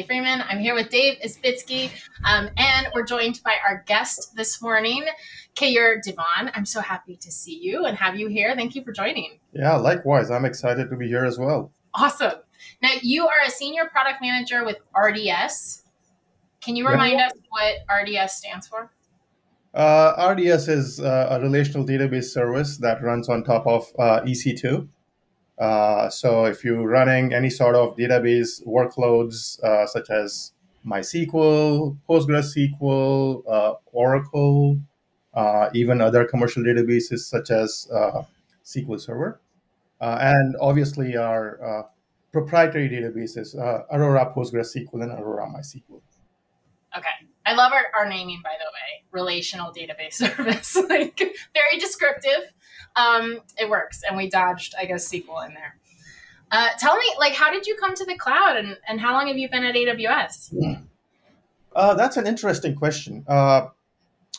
Emily Freeman. I'm here with Dave Isbitski, um, and we're joined by our guest this morning, Keyur Divan. I'm so happy to see you and have you here. Thank you for joining. Yeah, likewise. I'm excited to be here as well. Awesome. Now, you are a senior product manager with RDS. Can you remind yeah. us what RDS stands for? Uh, RDS is uh, a relational database service that runs on top of uh, EC2. Uh, so if you're running any sort of database workloads uh, such as MySQL, PostgreSQL, uh, Oracle, uh, even other commercial databases such as uh, SQL Server, and obviously our proprietary databases, Aurora PostgreSQL and Aurora MySQL. Okay. I love our, our naming, by the way, relational database service. like very descriptive um, it works, and we dodged, I guess, SQL in there. Uh, tell me, like, how did you come to the cloud, and, and how long have you been at AWS? Uh, that's an interesting question. Uh,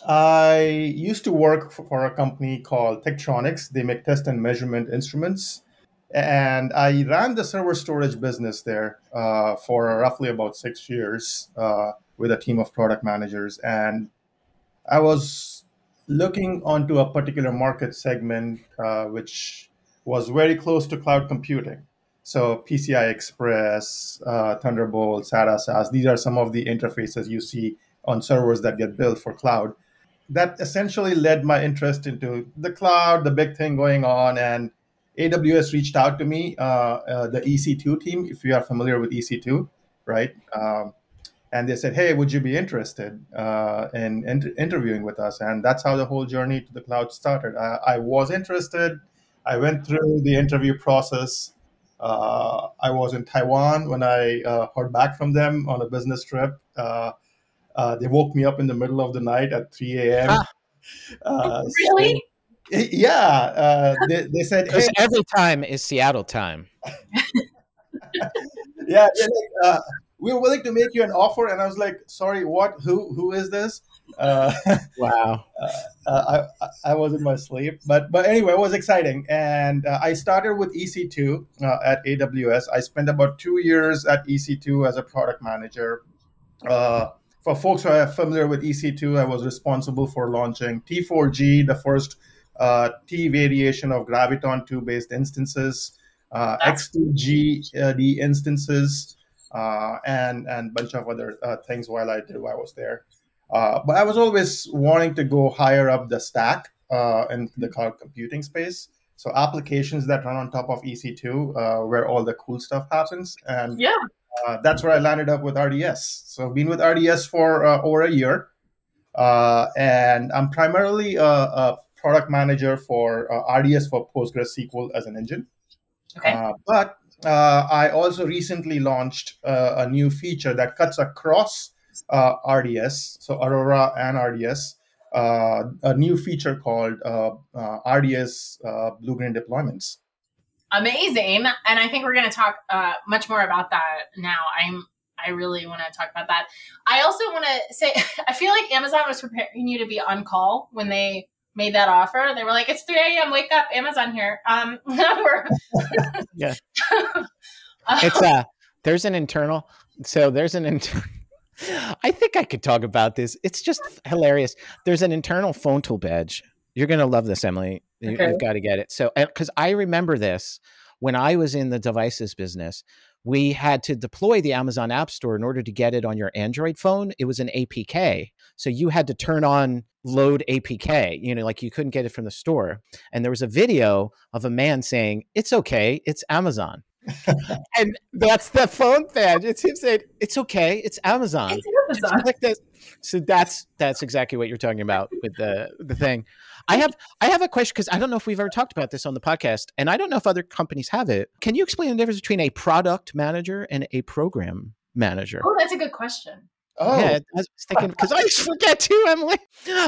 I used to work for a company called Tektronix. They make test and measurement instruments. And I ran the server storage business there uh, for roughly about six years uh, with a team of product managers. And I was looking onto a particular market segment uh, which was very close to cloud computing. So PCI Express, uh, Thunderbolt, SATA, SAS, these are some of the interfaces you see on servers that get built for cloud. That essentially led my interest into the cloud, the big thing going on, and AWS reached out to me, uh, uh, the EC2 team, if you are familiar with EC2, right? Um, and they said, "Hey, would you be interested uh, in, in, interviewing with us?" And that's how the whole journey to the cloud started. I, I was interested. I went through the interview process. Uh, I was in Taiwan when I uh, heard back from them on a business trip. Uh, uh, they woke me up in the middle of the night at 3 a.m. Ah. Uh, really? So, yeah. they, they said, hey. every time is Seattle time." yeah, like, we were willing to make you an offer and i was like sorry what? Who who is this? Uh, wow. uh, uh, I, I was in my sleep. But but anyway it was exciting. And uh, i started with ec2 uh, at aws i spent about two years at ec2 as a product manager. Uh, for folks who are familiar with ec2 i was responsible for launching t4g the first t variation of graviton 2 based instances x2g the instances uh, and and bunch of other uh, things while I did while I was there. Uh, but I was always wanting to go higher up the stack uh, in the cloud computing space. So applications that run on top of EC2, uh, where all the cool stuff happens, and yeah, uh, that's where I landed up with RDS. So I've been with RDS for over a year, and I'm primarily a, a product manager for RDS for PostgreSQL as an engine. Okay. but uh, I also recently launched uh, a new feature that cuts across uh, RDS, so Aurora and RDS, uh, a new feature called uh, uh, RDS Blue Green Deployments. Amazing, and I think we're going to talk much more about that now. I'm I really want to talk about that. I also want to say I feel like Amazon was preparing you to be on call when they made that offer. They were like, "It's 3 a.m. Wake up, Amazon here." Um, yeah, it's uh there's an internal. So there's an internal. I think I could talk about this. It's just hilarious. There's an internal phone tool badge. You're gonna love this, Emily. You, okay. You've got to get it. So, because I remember this when I was in the devices business, we had to deploy the Amazon App Store in order to get it on your Android phone. It was an APK. So you had to turn on load APK, you know, like you couldn't get it from the store. And there was a video of a man saying, It's okay, it's Amazon. and that's the phone badge. It's him saying, It's okay, it's Amazon. It's Amazon. So that's that's exactly what you're talking about with the the thing. I have I have a question because I don't know if we've ever talked about this on the podcast, and I don't know if other companies have it. Can you explain the difference between a product manager and a program manager? Oh, that's a good question. Oh, yeah, I was thinking because I forget too. I'm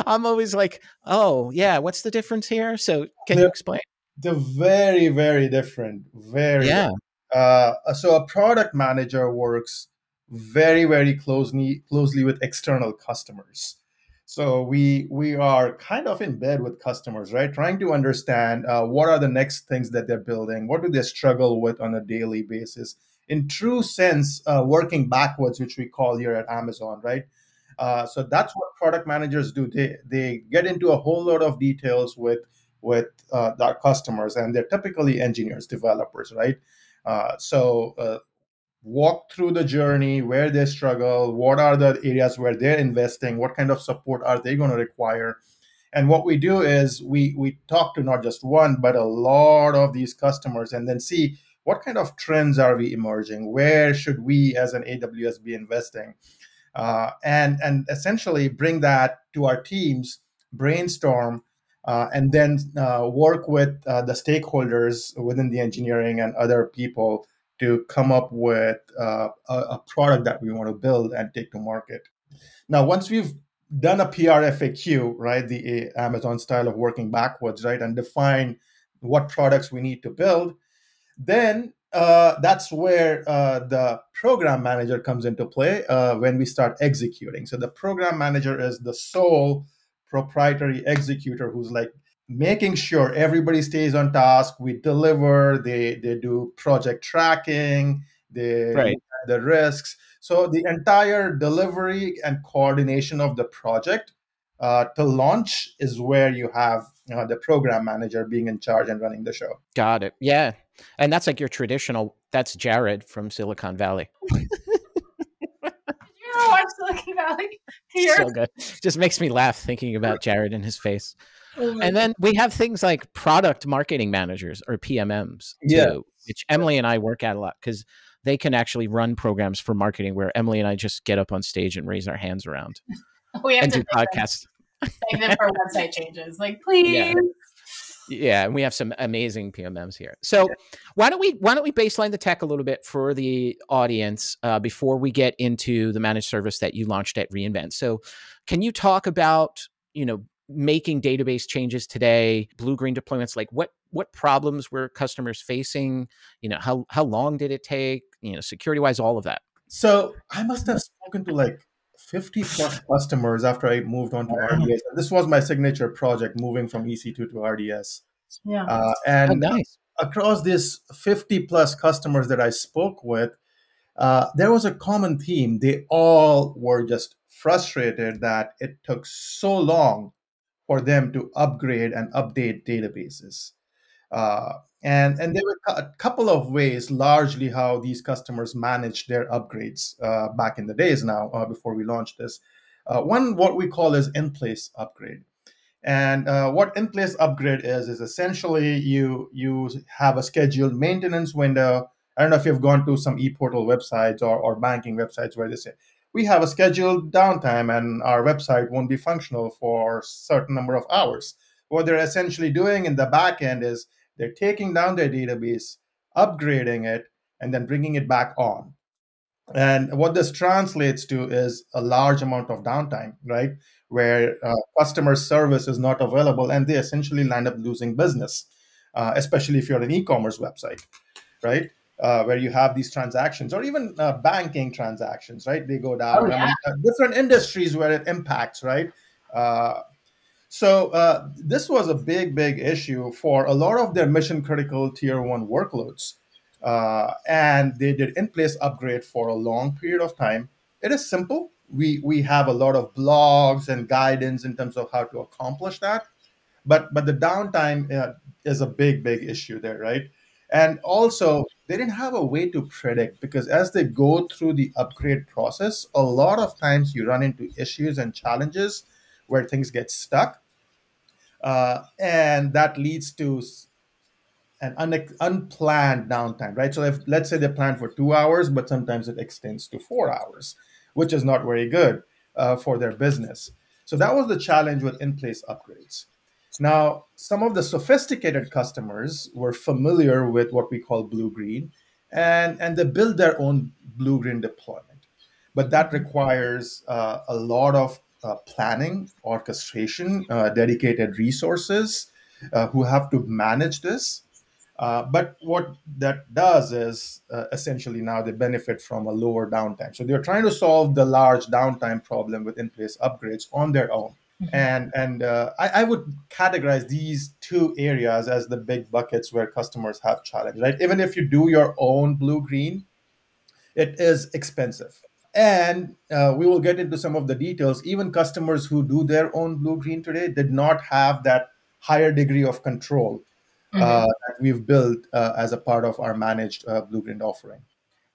I'm always like, oh yeah, what's the difference here? So can you explain? They're very, very different. Very yeah. Uh, so a product manager works very, very closely closely with external customers. So we we are kind of in bed with customers, right? Trying to understand uh, what are the next things that they're building, what do they struggle with on a daily basis, in true sense uh, working backwards, which we call here at Amazon, right? Uh, so that's what product managers do. They they get into a whole lot of details with with uh, our customers, and they're typically engineers, developers, right? Uh, so uh, walk through the journey, where they struggle, what are the areas where they're investing, what kind of support are they going to require, and what we do is we we talk to not just one but a lot of these customers, and then see what kind of trends are we emerging, where should we as an AWS be investing? Uh, and and essentially bring that to our teams, brainstorm, uh, and then uh, work with uh, the stakeholders within the engineering and other people to come up with uh, a, a, product that we want to build and take to market. Now, once we've done a PRFAQ, right, the Amazon style of working backwards, right, and define what products we need to build, then uh, that's where uh, the program manager comes into play uh, when we start executing. So the program manager is the sole proprietary executor who's like making sure everybody stays on task. We deliver. They they do project tracking. They right. the risks. So the entire delivery and coordination of the project uh, to launch is where you have uh, the program manager being in charge and running the show. Got it. Yeah. And that's like your traditional, that's Jared from Silicon Valley. Did you ever watch Silicon Valley? Here? So good. Just makes me laugh thinking about Jared and his face. Oh and then we have things like product marketing managers or PMMs, too, yeah. which Emily and I work at a lot because they can actually run programs for marketing where Emily and I just get up on stage and raise our hands around. We have and to do podcasts. Thank them for website changes. Like, please. Yeah. Yeah, and we have some amazing PMMs here. So why don't we why don't we baseline the tech a little bit for the audience uh, before we get into the managed service that you launched at reInvent? So, can you talk about you know making database changes today, blue green deployments? Like what what problems were customers facing? You know how how long did it take? You know security wise, all of that. So I must have spoken to like 50 plus customers after I moved on to RDS. This was my signature project, moving from EC2 to RDS. Yeah. Uh, and oh, nice. across these 50 plus customers that I spoke with, uh, there was a common theme. They all were just frustrated that it took so long for them to upgrade and update databases. Uh, and and there were a couple of ways largely how these customers managed their upgrades uh, back in the days now uh, before we launched this. Uh, one what we call is in place upgrade. And uh, what in place upgrade is is essentially you you have a scheduled maintenance window. I don't know if you've gone to some e-portal websites or, or banking websites where they say we have a scheduled downtime and our website won't be functional for a certain number of hours what they're essentially doing in the back end is they're taking down their database, upgrading it, and then bringing it back on. And what this translates to is a large amount of downtime, right? Where uh, customer service is not available and they essentially land up losing business, uh, especially if you're an e commerce website, right? Uh, where you have these transactions or even uh, banking transactions, right? They go down. Oh, yeah. I mean, uh, different industries where it impacts, right? Uh, so uh, this was a big, big issue for a lot of their mission critical tier one workloads. Uh, and they did in place upgrade for a long period of time. It is simple. We, we have a lot of blogs and guidance in terms of how to accomplish that. But, but the downtime uh, is a big, big issue there, right? And also, they didn't have a way to predict because as they go through the upgrade process, a lot of times you run into issues and challenges where things get stuck uh, and that leads to an un- unplanned downtime, right? So if let's say they plan for two hours, but sometimes it extends to four hours, which is not very good uh, for their business. So that was the challenge with in-place upgrades. Now, some of the sophisticated customers were familiar with what we call blue-green, and and they build their own blue-green deployment, but that requires uh, a lot of uh, planning, orchestration, uh, dedicated resources uh, who have to manage this. Uh, but what that does is uh, essentially now they benefit from a lower downtime. So they're trying to solve the large downtime problem with in-place upgrades on their own. Mm-hmm. And and uh, I, I, would categorize these two areas as the big buckets where customers have challenge. Right, even if you do your own blue green, it is expensive. And uh, we will get into some of the details. Even customers who do their own blue green today did not have that higher degree of control uh, mm-hmm. that we've built uh, as a part of our managed uh, blue green offering.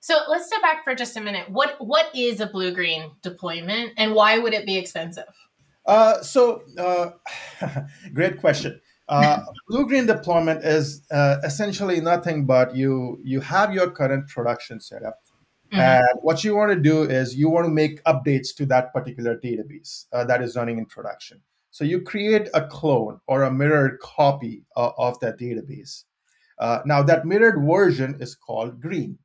So let's step back for just a minute. What what is a blue green deployment, and why would it be expensive? Uh, so, uh, great question. Uh, blue green deployment is uh, essentially nothing but you you have your current production setup, mm-hmm. and what you want to do is you want to make updates to that particular database uh, that is running in production. So you create a clone or a mirrored copy uh, of that database. now that mirrored version is called green.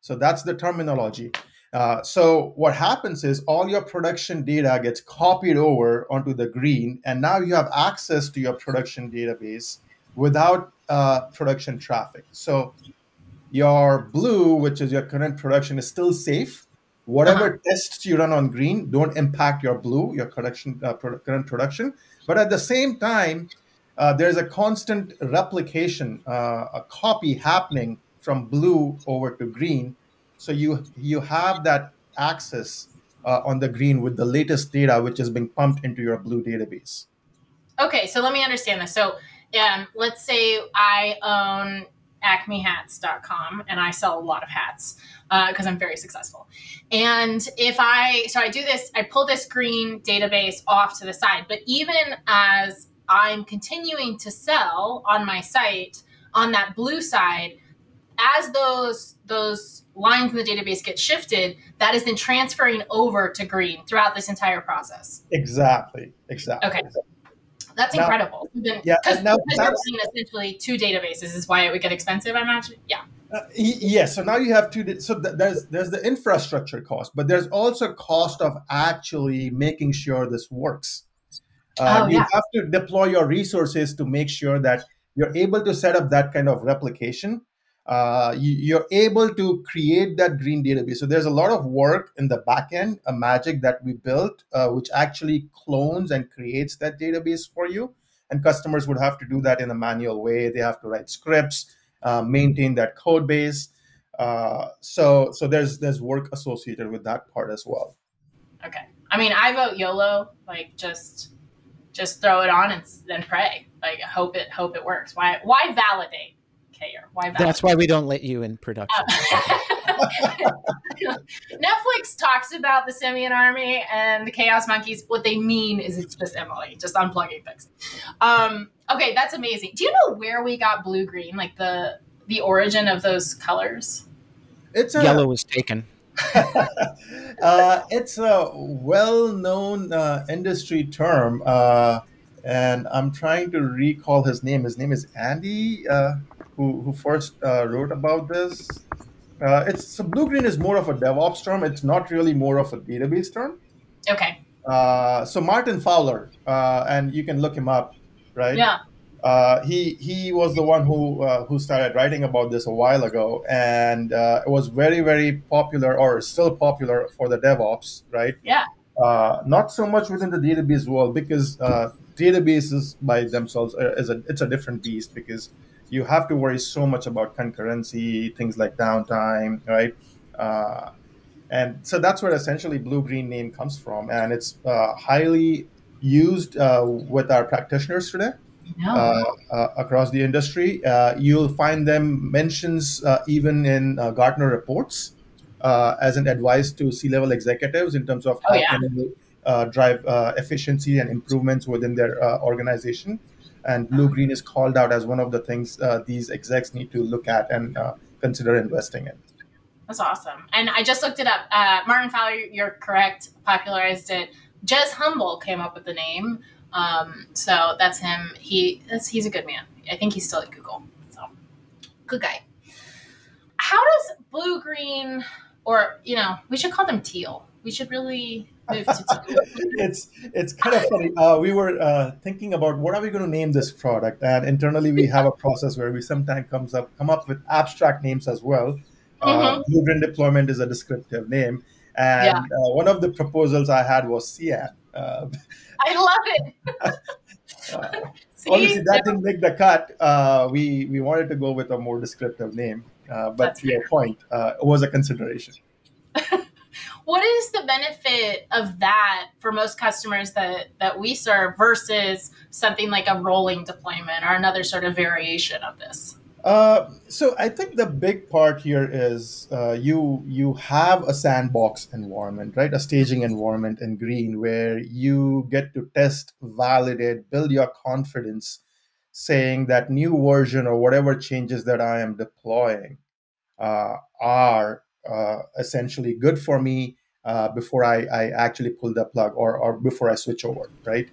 So that's the terminology. Uh, so what happens is all your production data gets copied over onto the green, and now you have access to your production database without uh, production traffic. So your blue, which is your current production, is still safe. Whatever uh-huh. tests you run on green don't impact your blue, your production, uh, pro- current production. But at the same time, uh, there's a constant replication, uh, a copy happening from blue over to green so you you have that access uh, on the green with the latest data, which is being pumped into your blue database. Okay, so let me understand this. So um, let's say I own acmehats.com and I sell a lot of hats because uh, I'm very successful. And if I, so I do this, I pull this green database off to the side, but even as I'm continuing to sell on my site on that blue side, as those those lines in the database get shifted, that is then transferring over to green throughout this entire process. Exactly. Exactly. Okay. That's now, incredible. Then, yeah. Now that's, essentially two databases is why it would get expensive. I imagine. Yeah. Uh, yes. Yeah, so now you have two. So th- there's there's the infrastructure cost, but there's also cost of actually making sure this works. Uh, oh, you yeah. have to deploy your resources to make sure that you're able to set up that kind of replication uh, you, are able to create that green database. So there's a lot of work in the backend, a magic that we built, uh, which actually clones and creates that database for you. And customers would have to do that in a manual way. They have to write scripts, uh, maintain that code base. Uh, so so there's there's work associated with that part as well. Okay. I mean, I vote YOLO. Like just just throw it on and then pray. Like hope it hope it works. Why why validate? Care. Why That's why we don't let you in production. Oh. Netflix talks about the Simian Army and the Chaos Monkeys. What they mean is it's just Emily, just unplugging things. Um, okay, that's amazing. Do you know where we got blue green, like the the origin of those colors? It's a, yellow was taken. uh, it's a well-known uh, industry term, uh, and I'm trying to recall his name. His name is Andy. Uh, who who first uh, wrote about this. Uh, it's so blue green is more of a DevOps term. It's not really more of a database term. Okay. Uh, so Martin Fowler, uh, and you can look him up, right? Yeah. Uh, he he was the one who uh, who started writing about this a while ago, and it was very very popular, or still popular for the DevOps, right? Yeah. not so much within the database world because databases by themselves is a it's a different beast because you have to worry so much about concurrency, things like downtime, right? Uh, and so that's where essentially blue green name comes from, and it's uh, highly used uh, with our practitioners today. No. Uh, uh, across the industry, uh, you'll find them mentions even in Gartner reports as an advice to C-level executives in terms of oh, how yeah. can drive efficiency and improvements within their organization and blue green is called out as one of the things uh, these execs need to look at and uh, consider investing in. That's awesome. And I just looked it up. Uh, Martin Fowler, you're correct, popularized it. Jez Humble came up with the name. Um, so that's him. He that's, he's a good man. I think he's still at Google. So good guy. How does blue green, or you know, we should call them teal. We should really it's it's kind of funny. Uh, we were uh, thinking about what are we going to name this product, and internally we have a process where we sometimes comes up come up with abstract names as well. Uh, mm-hmm. Blue deployment is a descriptive name, and yeah. uh, one of the proposals I had was Cyan. Uh, I love it. obviously, that didn't make the cut. Uh, we we wanted to go with a more descriptive name, uh, but That's to your point, uh, it was a consideration. What is the benefit of that for most customers that that we serve versus something like a rolling deployment or another sort of variation of this? Uh, so I think the big part here is uh, you you have a sandbox environment, right? A staging environment in Green where you get to test, validate, build your confidence, saying that new version or whatever changes that I am deploying uh, are uh, essentially good for me uh, before I, I actually pull the plug or, or before I switch over, right?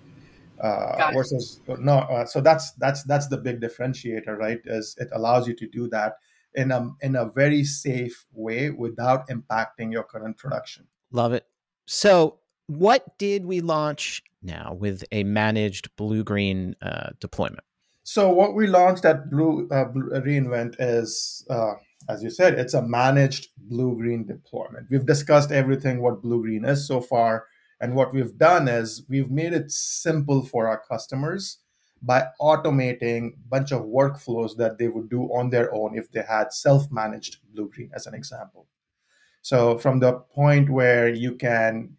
Uh, versus no, uh, so that's that's that's the big differentiator, right? Is it allows you to do that in a in a very safe way without impacting your current production. Love it. So, what did we launch now with a managed blue green uh, deployment? So, what we launched at Blue, uh, Blue reInvent is uh, as you said, it's a managed blue green deployment. We've discussed everything what blue green is so far. And what we've done is we've made it simple for our customers by automating a bunch of workflows that they would do on their own if they had self managed blue green, as an example. So, from the point where you can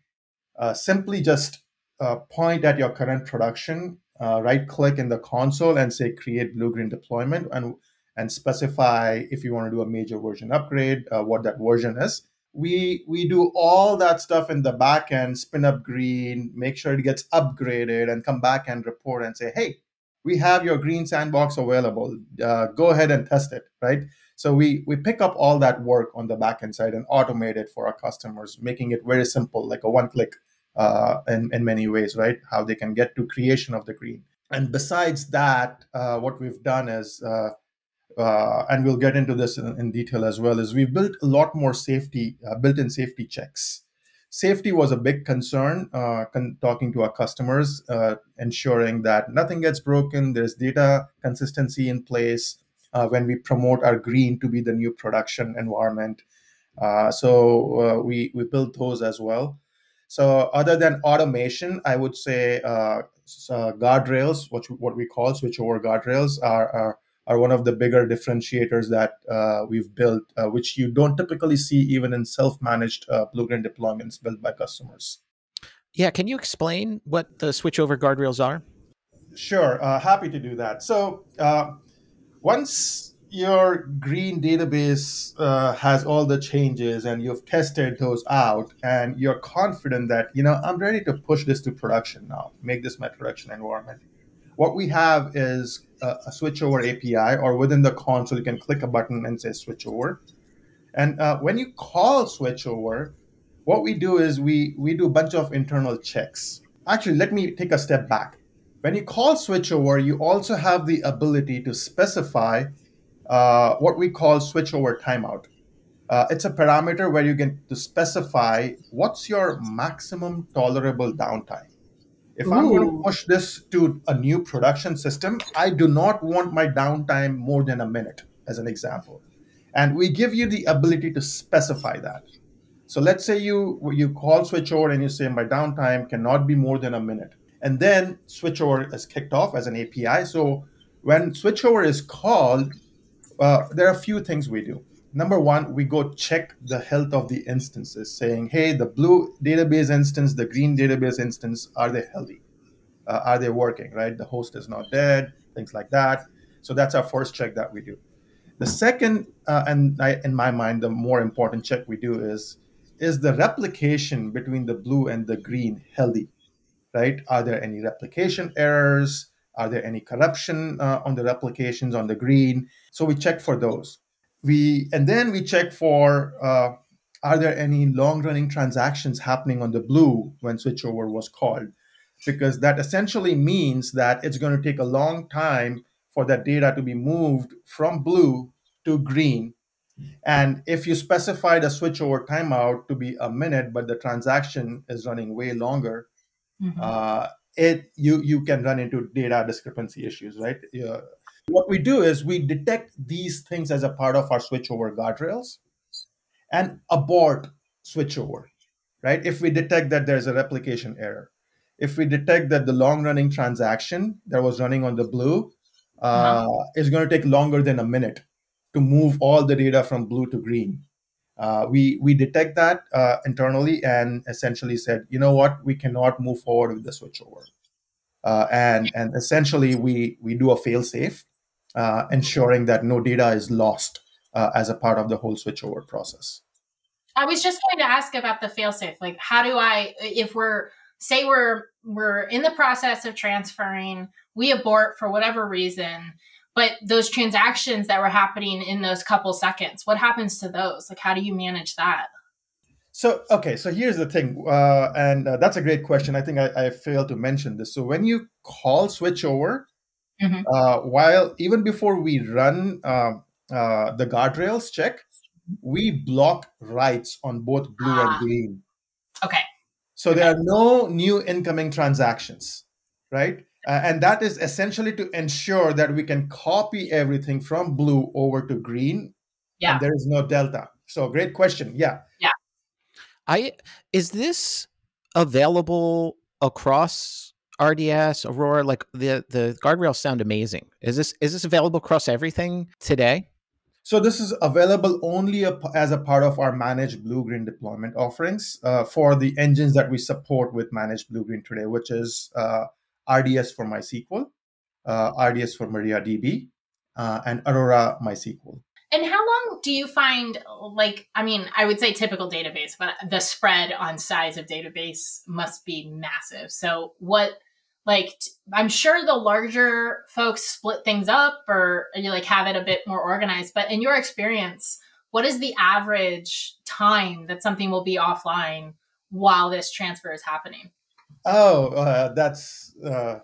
uh, simply just uh, point at your current production, uh, right click in the console and say create blue green deployment. And and specify if you want to do a major version upgrade, uh, what that version is. We we do all that stuff in the back end, spin up green, make sure it gets upgraded, and come back and report and say, hey, we have your green sandbox available. Uh, go ahead and test it, right? So we we pick up all that work on the backend side and automate it for our customers, making it very simple, like a one click uh, in in many ways, right? How they can get to creation of the green. And besides that, uh, what we've done is uh, uh, and we'll get into this in, in, detail as well, is we've built a lot more safety, uh, built-in safety checks. Safety was a big concern, uh, con- talking to our customers, uh, ensuring that nothing gets broken, there's data consistency in place uh, when we promote our green to be the new production environment. Uh, so we, we built those as well. So other than automation, I would say guardrails, what, what we call switchover guardrails, are, are are one of the bigger differentiators that uh, we've built, uh, which you don't typically see even in self-managed uh, Blue-green deployments built by customers. Yeah, can you explain what the switchover guardrails are? Sure, uh, happy to do that. So uh, once your green database uh, has all the changes and you've tested those out and you're confident that you know i'm ready to push this to production now make this my production environment what we have is a, a switchover API, or within the console, you can click a button and say switch over. And uh, when you call switchover, what we do is we we do a bunch of internal checks. Actually, let me take a step back. When you call switchover, you also have the ability to specify uh, what we call switchover timeout. Uh, it's a parameter where you get to specify what's your maximum tolerable downtime. If Ooh. I'm going to push this to a new production system, I do not want my downtime more than a minute, as an example. And we give you the ability to specify that. So let's say you you call switchover and you say my downtime cannot be more than a minute. And then switchover is kicked off as an API. So when switchover is called, uh, there are a few things we do. Number one, we go check the health of the instances, saying, hey, the blue database instance, the green database instance, are they healthy? Uh, are they working, right? The host is not dead, things like that. So that's our first check that we do. The second, uh, and I, in my mind, the more important check we do is, is the replication between the blue and the green healthy, right? Are there any replication errors? Are there any corruption uh, on the replications on the green? So we check for those we and then we check for uh, are there any long running transactions happening on the blue when switchover was called because that essentially means that it's going to take a long time for that data to be moved from blue to green and if you specify the switchover timeout to be a minute but the transaction is running way longer mm-hmm. uh, it you you can run into data discrepancy issues right yeah. What we do is we detect these things as a part of our switchover guardrails and abort switchover, right? If we detect that there's a replication error, if we detect that the long running transaction that was running on the blue uh, uh-huh. is going to take longer than a minute to move all the data from blue to green, Uh, we we detect that uh, internally and essentially said, you know what, we cannot move forward with the switchover, uh, and and essentially we we do a fail safe, ensuring that no data is lost uh, as a part of the whole switchover process. I was just going to ask about the fail safe. Like, how do I, if we're say we're we're in the process of transferring, we abort for whatever reason but those transactions that were happening in those couple seconds what happens to those like how do you manage that so okay so here's the thing uh, and uh, that's a great question i think I, I, failed to mention this so when you call switch over mm-hmm. uh, while even before we run um, uh, the guardrails check we block writes on both blue ah. and green okay so okay. there are no new incoming transactions right uh, and that is essentially to ensure that we can copy everything from blue over to green. Yeah. And there is no delta. So great question. Yeah. Yeah. I is this available across RDS, Aurora? Like the the guardrails sound amazing. Is this is this available across everything today? So this is available only a, as a part of our managed blue green deployment offerings uh, for the engines that we support with managed blue green today, which is uh, RDS for MySQL, uh, RDS for MariaDB, uh, and Aurora MySQL. And how long do you find, like, I mean, I would say typical database, but the spread on size of database must be massive. So, what, like, I'm sure the larger folks split things up or you like have it a bit more organized, but in your experience, what is the average time that something will be offline while this transfer is happening? Oh, uh, that's uh,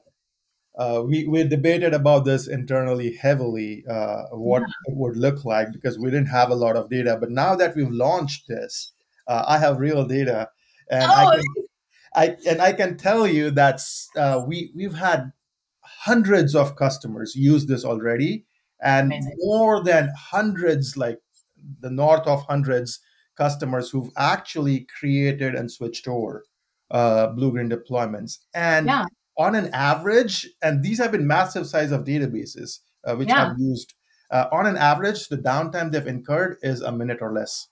uh, we we debated about this internally heavily. Uh, what yeah. it would look like because we didn't have a lot of data. But now that we've launched this, uh, I have real data, and oh. I can, I and I can tell you that uh, we we've had hundreds of customers use this already, and Amazing. more than hundreds, like the north of hundreds customers who've actually created and switched over uh, blue green deployments. And yeah. on an average, and these have been massive size of databases uh, which yeah. I've used. Uh, on an average, the downtime they've incurred is a minute or less.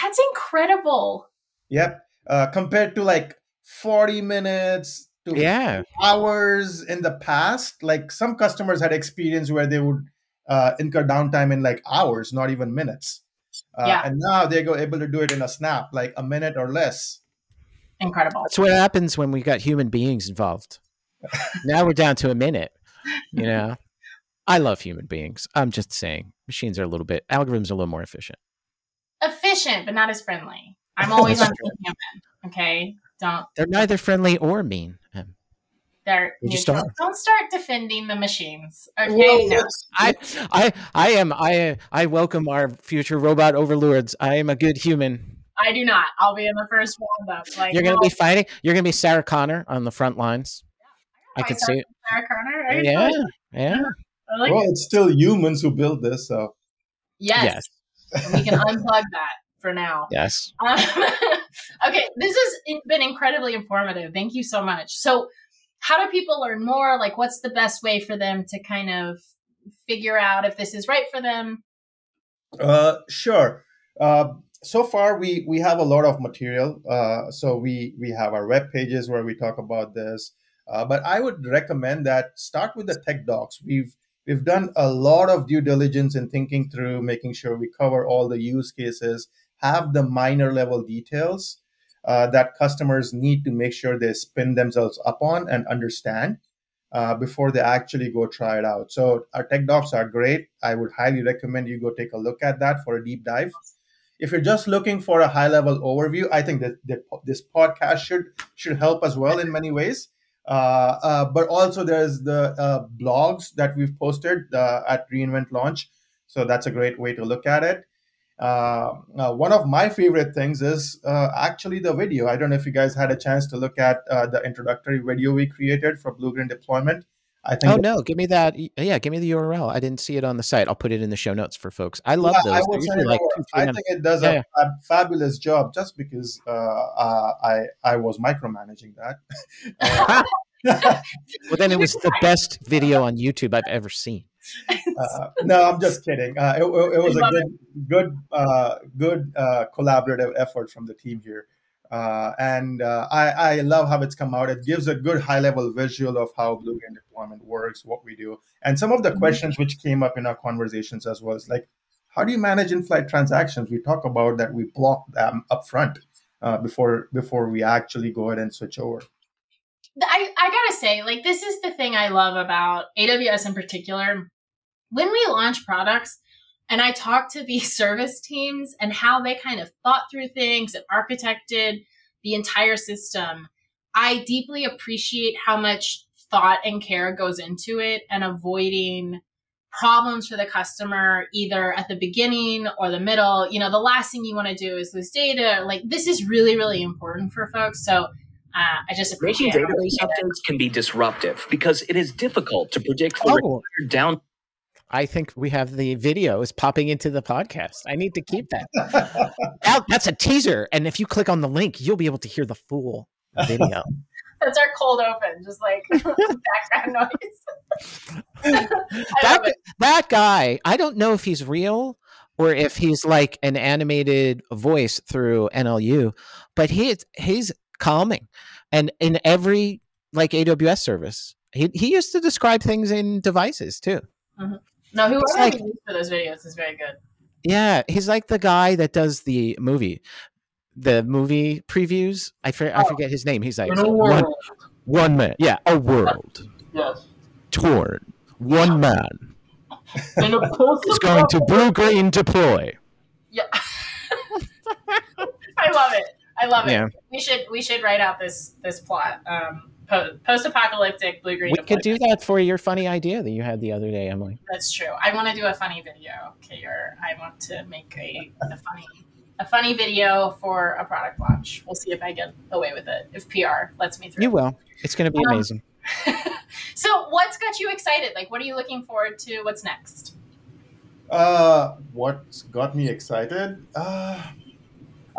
That's incredible. Yep. Uh, compared to like 40 minutes to yeah. hours in the past, like some customers had experience where they would uh, incur downtime in like hours, not even minutes. Uh, yeah. And now they go able to do it in a snap, like a minute or less incredible. That's what happens when we got human beings involved. now we're down to a minute. You know, I love human beings. I'm just saying, machines are a little bit, algorithms are a little more efficient. Efficient, but not as friendly. I'm always on the human. Okay, don't. They're neither friendly or mean. Um, they're neutral. Don't start defending the machines. Okay, no. I, I, I am. I, I welcome our future robot overlords. I am a good human. I do not. I'll be in the first round roundup. Like you're going to be fighting. You're going to be Sarah Connor on the front lines. Yeah, I, I could see it. Sarah Connor. Yeah, yeah. Like well, it. it's still humans who build this, so yes, yes. we can unplug that for now. Yes. Um, okay, this has been incredibly informative. Thank you so much. So, how do people learn more? Like, what's the best way for them to kind of figure out if this is right for them? Uh, sure. Uh, so far we we have a lot of material uh, so we we have our web pages where we talk about this uh, but i would recommend that start with the tech docs we've we've done a lot of due diligence in thinking through making sure we cover all the use cases have the minor level details uh, that customers need to make sure they spin themselves up on and understand uh, before they actually go try it out so our tech docs are great i would highly recommend you go take a look at that for a deep dive if you're just looking for a high level overview, I think that, that this podcast should should help as well in many ways. Uh, uh, but also there's the uh, blogs that we've posted uh, at reInvent launch, so that's a great way to look at it. Uh, uh, one of my favorite things is uh, actually the video. I don't know if you guys had a chance to look at the introductory video we created for Blue Green deployment. I think. Oh no, give me that. Yeah, give me the URL. I didn't see it on the site. I'll put it in the show notes for folks. I love yeah, those. I, like I think it does yeah, a, fabulous job, just because uh, uh, I I was micromanaging that. well, then it was the best video on YouTube I've ever seen. Uh, no, I'm just kidding. Uh, it, it, was a good, good, uh, good uh, collaborative effort from the team here. Uh, and uh, I, I love how it's come out. It gives a good high level visual of how Bluegreen deployment works, what we do. And some of the mm-hmm. questions which came up in our conversations as well is like, how do you manage in-flight transactions? We talk about that we block them up front uh, before before we actually go ahead and switch over. I, I gotta say, like this is the thing I love about AWS in particular. When we launch products, and I talk to these service teams and how they kind of thought through things and architected the entire system, I deeply appreciate how much thought and care goes into it and avoiding problems for the customer either at the beginning or the middle. You know, the last thing you want to do is lose data. Like this is really, really important for folks. So uh, I just appreciate Making database updates can be disruptive because it is difficult to predict the oh. down. I think we have the video is popping into the podcast. I need to keep that. that's a teaser, and if you click on the link, you'll be able to hear the full video. that's our cold open, just like background noise. that, that guy, I don't know if he's real or if he's like an animated voice through NLU, but he he's calming. And in every like AWS service, he, he used to describe things in devices too. Mm-hmm. No, whoever like, for those videos is very good. Yeah, he's like the guy that does the movie, the movie previews. I, for, oh. I forget his name. He's like one, one man. Yeah, a world. Yes. Torn. One man. is going to blue green deploy. Yeah. I love it. I love it. Yeah. We should we should write out this this plot. Um, post apocalyptic blue green. We could do that for your funny idea that you had the other day, Emily. That's true. I want to do a funny video, okay, or I want to make a, a funny a funny video for a product launch. We'll see if I get away with it. If PR lets me through. You will. It's going to be um, amazing. so, what's got you excited? Like, what are you looking forward to? What's next? Uh, what's got me excited? Uh,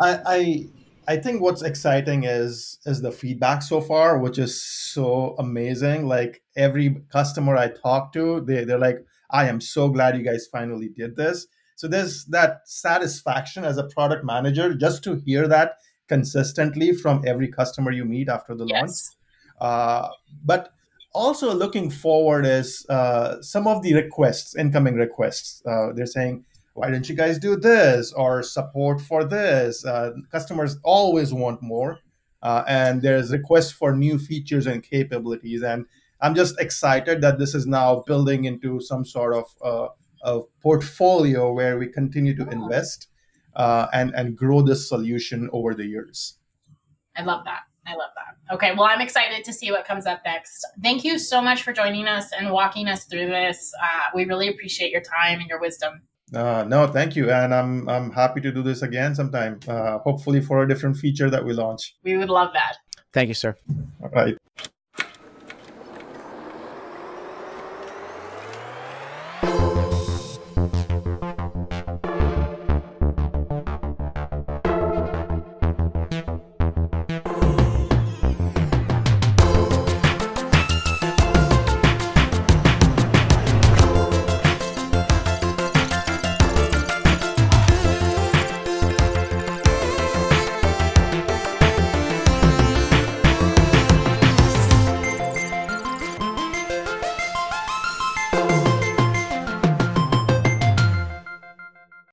I, I I think what's exciting is is the feedback so far, which is so amazing. Like every customer I talk to, they they're like, "I am so glad you guys finally did this." So there's that satisfaction as a product manager just to hear that consistently from every customer you meet after the yes. launch. Uh, but also looking forward is uh, some of the requests, incoming requests. Uh, they're saying, why didn't you guys do this or support for this uh, customers always want more uh, and there's requests for new features and capabilities and i'm just excited that this is now building into some sort of uh, a portfolio where we continue to invest uh, and and grow this solution over the years i love that I love that. Okay, well, I'm excited to see what comes up next. Thank you so much for joining us and walking us through this. Uh, we really appreciate your time and your wisdom. Uh, no, thank you, and I'm I'm happy to do this again sometime. Uh, hopefully for a different feature that we launch. We would love that. Thank you, sir. All right.